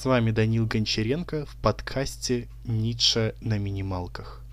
С вами Данил Гончаренко в подкасте «Ницше на минималках».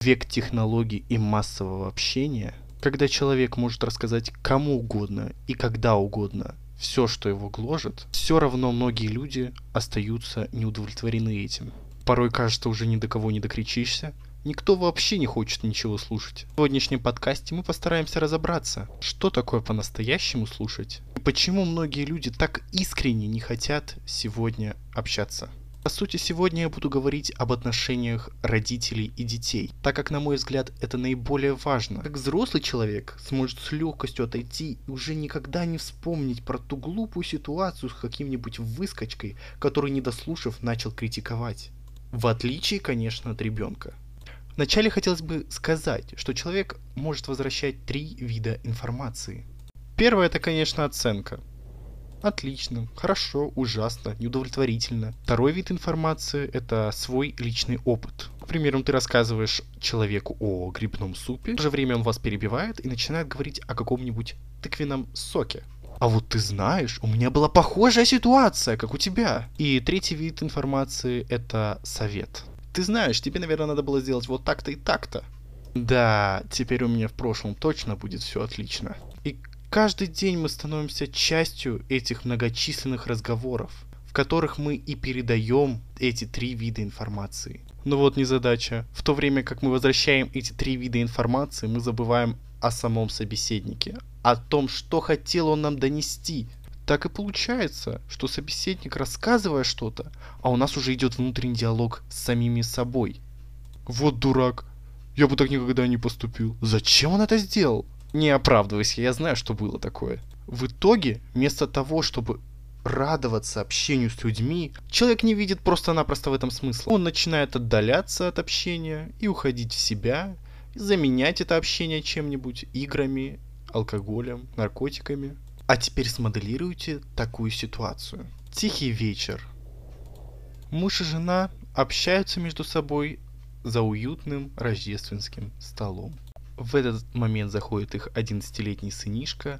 Век технологий и массового общения, когда человек может рассказать кому угодно и когда угодно все, что его гложет, все равно многие люди остаются неудовлетворены этим. Порой кажется, уже ни до кого не докричишься, Никто вообще не хочет ничего слушать. В сегодняшнем подкасте мы постараемся разобраться, что такое по-настоящему слушать, и почему многие люди так искренне не хотят сегодня общаться. По сути, сегодня я буду говорить об отношениях родителей и детей, так как, на мой взгляд, это наиболее важно. Как взрослый человек сможет с легкостью отойти и уже никогда не вспомнить про ту глупую ситуацию с каким-нибудь выскочкой, который, не дослушав, начал критиковать. В отличие, конечно, от ребенка. Вначале хотелось бы сказать, что человек может возвращать три вида информации. Первое это, конечно, оценка. Отлично, хорошо, ужасно, неудовлетворительно. Второй вид информации – это свой личный опыт. К примеру, ты рассказываешь человеку о грибном супе, в то же время он вас перебивает и начинает говорить о каком-нибудь тыквенном соке. А вот ты знаешь, у меня была похожая ситуация, как у тебя. И третий вид информации – это совет ты знаешь, тебе, наверное, надо было сделать вот так-то и так-то. Да, теперь у меня в прошлом точно будет все отлично. И каждый день мы становимся частью этих многочисленных разговоров, в которых мы и передаем эти три вида информации. Но вот незадача. В то время как мы возвращаем эти три вида информации, мы забываем о самом собеседнике, о том, что хотел он нам донести, так и получается, что собеседник рассказывая что-то, а у нас уже идет внутренний диалог с самими собой. Вот дурак. Я бы так никогда не поступил. Зачем он это сделал? Не оправдывайся, я знаю, что было такое. В итоге, вместо того, чтобы радоваться общению с людьми, человек не видит просто-напросто в этом смысла. Он начинает отдаляться от общения и уходить в себя, заменять это общение чем-нибудь, играми, алкоголем, наркотиками. А теперь смоделируйте такую ситуацию. Тихий вечер. Муж и жена общаются между собой за уютным рождественским столом. В этот момент заходит их 11-летний сынишка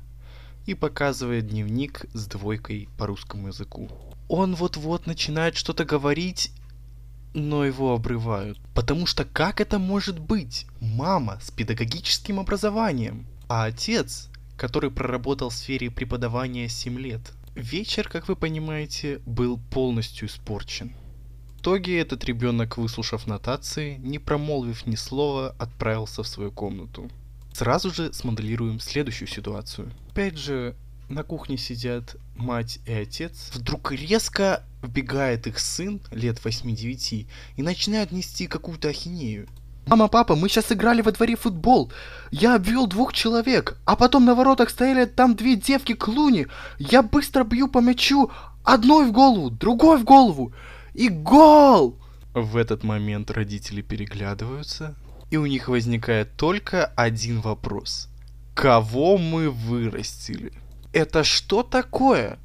и показывает дневник с двойкой по русскому языку. Он вот-вот начинает что-то говорить, но его обрывают. Потому что как это может быть? Мама с педагогическим образованием, а отец который проработал в сфере преподавания 7 лет. Вечер, как вы понимаете, был полностью испорчен. В итоге этот ребенок, выслушав нотации, не промолвив ни слова, отправился в свою комнату. Сразу же смоделируем следующую ситуацию. Опять же, на кухне сидят мать и отец. Вдруг резко вбегает их сын лет 8-9 и начинает нести какую-то ахинею. Мама, папа, мы сейчас играли во дворе футбол. Я обвел двух человек, а потом на воротах стояли там две девки клуни. Я быстро бью по мячу, одной в голову, другой в голову. И гол! В этот момент родители переглядываются, и у них возникает только один вопрос. Кого мы вырастили? Это что такое?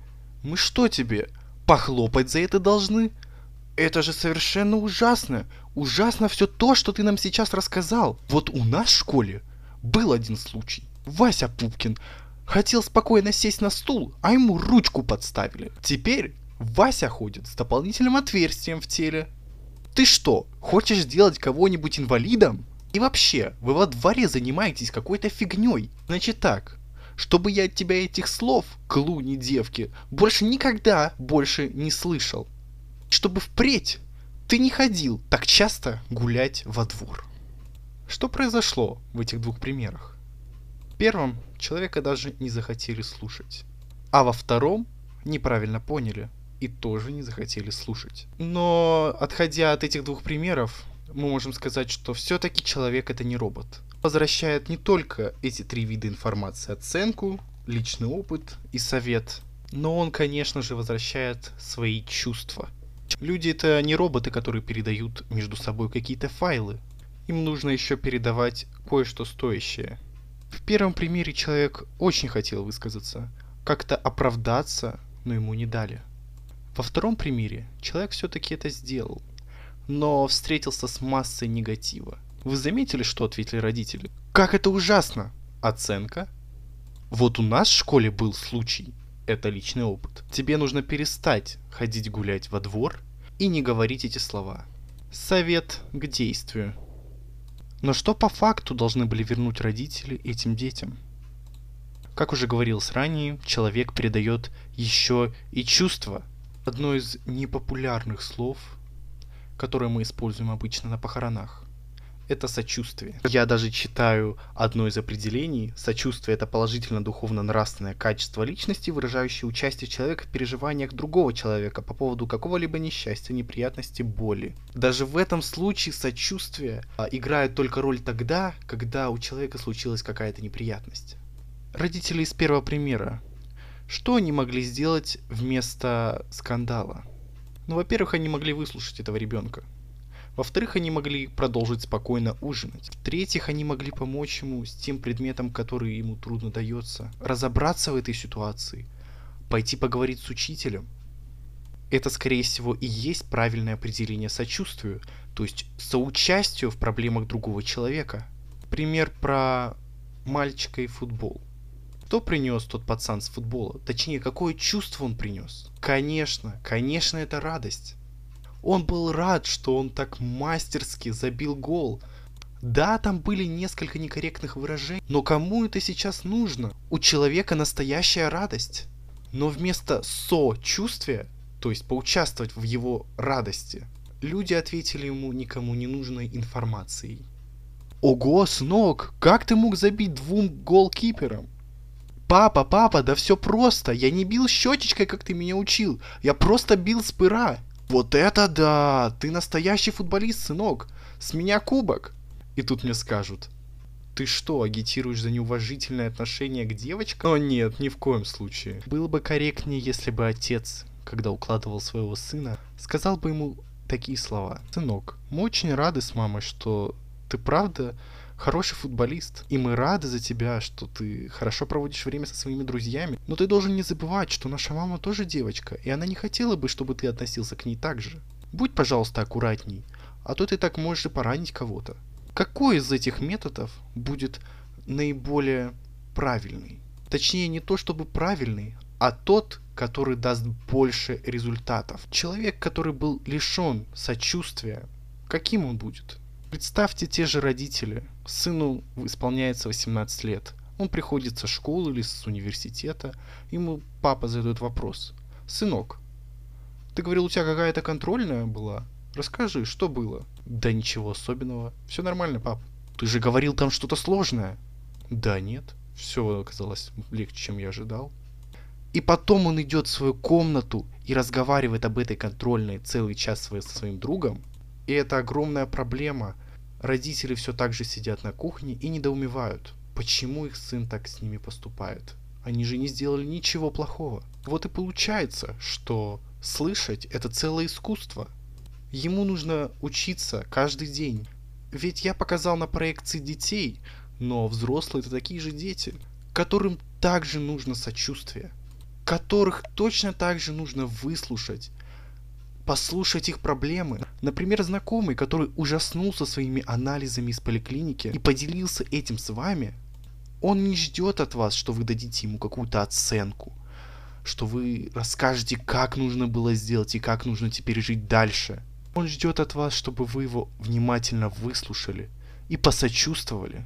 Мы что тебе, похлопать за это должны? Это же совершенно ужасно. Ужасно все то, что ты нам сейчас рассказал. Вот у нас в школе был один случай. Вася Пупкин хотел спокойно сесть на стул, а ему ручку подставили. Теперь Вася ходит с дополнительным отверстием в теле. Ты что, хочешь сделать кого-нибудь инвалидом? И вообще, вы во дворе занимаетесь какой-то фигней. Значит так, чтобы я от тебя этих слов, клуни девки, больше никогда больше не слышал чтобы впредь ты не ходил так часто гулять во двор. Что произошло в этих двух примерах? В первом человека даже не захотели слушать, а во втором неправильно поняли и тоже не захотели слушать. Но отходя от этих двух примеров, мы можем сказать, что все-таки человек это не робот. Возвращает не только эти три вида информации, оценку, личный опыт и совет, но он, конечно же, возвращает свои чувства – Люди это не роботы, которые передают между собой какие-то файлы. Им нужно еще передавать кое-что стоящее. В первом примере человек очень хотел высказаться, как-то оправдаться, но ему не дали. Во втором примере человек все-таки это сделал, но встретился с массой негатива. Вы заметили, что ответили родители? Как это ужасно! Оценка? Вот у нас в школе был случай, это личный опыт. Тебе нужно перестать ходить гулять во двор и не говорить эти слова. Совет к действию. Но что по факту должны были вернуть родители этим детям? Как уже говорилось ранее, человек передает еще и чувства. Одно из непопулярных слов, которое мы используем обычно на похоронах это сочувствие. Я даже читаю одно из определений. Сочувствие — это положительно-духовно-нравственное качество личности, выражающее участие человека в переживаниях другого человека по поводу какого-либо несчастья, неприятности, боли. Даже в этом случае сочувствие а, играет только роль тогда, когда у человека случилась какая-то неприятность. Родители из первого примера. Что они могли сделать вместо скандала? Ну, во-первых, они могли выслушать этого ребенка. Во-вторых, они могли продолжить спокойно ужинать. В-третьих, они могли помочь ему с тем предметом, который ему трудно дается, разобраться в этой ситуации, пойти поговорить с учителем. Это, скорее всего, и есть правильное определение сочувствию, то есть соучастию в проблемах другого человека. Пример про мальчика и футбол. Кто принес тот пацан с футбола? Точнее, какое чувство он принес? Конечно, конечно, это радость. Он был рад, что он так мастерски забил гол. Да, там были несколько некорректных выражений, но кому это сейчас нужно? У человека настоящая радость. Но вместо сочувствия, то есть поучаствовать в его радости, люди ответили ему никому не нужной информацией. Ого, сынок, как ты мог забить двум голкиперам? Папа, папа, да все просто. Я не бил щечечкой, как ты меня учил. Я просто бил с пыра. Вот это да! Ты настоящий футболист, сынок! С меня кубок! И тут мне скажут, ты что, агитируешь за неуважительное отношение к девочкам? О нет, ни в коем случае. Было бы корректнее, если бы отец, когда укладывал своего сына, сказал бы ему такие слова. Сынок, мы очень рады с мамой, что ты правда хороший футболист, и мы рады за тебя, что ты хорошо проводишь время со своими друзьями. Но ты должен не забывать, что наша мама тоже девочка, и она не хотела бы, чтобы ты относился к ней так же. Будь, пожалуйста, аккуратней, а то ты так можешь и поранить кого-то. Какой из этих методов будет наиболее правильный? Точнее, не то чтобы правильный, а тот, который даст больше результатов. Человек, который был лишен сочувствия, каким он будет? Представьте те же родители. Сыну исполняется 18 лет. Он приходит со школы или с университета. Ему папа задает вопрос. «Сынок, ты говорил, у тебя какая-то контрольная была? Расскажи, что было?» «Да ничего особенного. Все нормально, пап. Ты же говорил там что-то сложное». «Да нет. Все оказалось легче, чем я ожидал». И потом он идет в свою комнату и разговаривает об этой контрольной целый час со своим другом, и это огромная проблема. Родители все так же сидят на кухне и недоумевают, почему их сын так с ними поступает. Они же не сделали ничего плохого. Вот и получается, что слышать это целое искусство. Ему нужно учиться каждый день. Ведь я показал на проекции детей, но взрослые это такие же дети, которым также нужно сочувствие, которых точно так же нужно выслушать, послушать их проблемы. Например, знакомый, который ужаснулся своими анализами из поликлиники и поделился этим с вами, он не ждет от вас, что вы дадите ему какую-то оценку, что вы расскажете, как нужно было сделать и как нужно теперь жить дальше. Он ждет от вас, чтобы вы его внимательно выслушали и посочувствовали.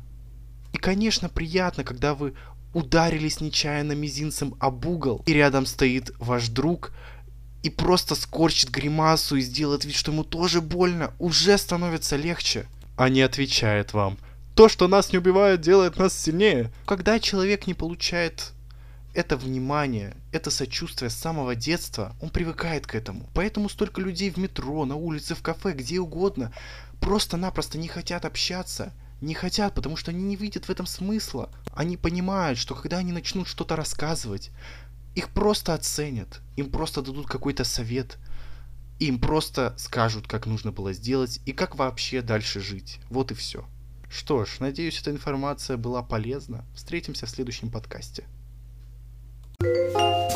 И, конечно, приятно, когда вы ударились нечаянно мизинцем об угол, и рядом стоит ваш друг, и просто скорчит гримасу и сделает вид, что ему тоже больно, уже становится легче. А не отвечает вам. То, что нас не убивает, делает нас сильнее. Когда человек не получает это внимание, это сочувствие с самого детства, он привыкает к этому. Поэтому столько людей в метро, на улице, в кафе, где угодно, просто-напросто не хотят общаться. Не хотят, потому что они не видят в этом смысла. Они понимают, что когда они начнут что-то рассказывать, их просто оценят, им просто дадут какой-то совет, им просто скажут, как нужно было сделать и как вообще дальше жить. Вот и все. Что ж, надеюсь, эта информация была полезна. Встретимся в следующем подкасте. thank you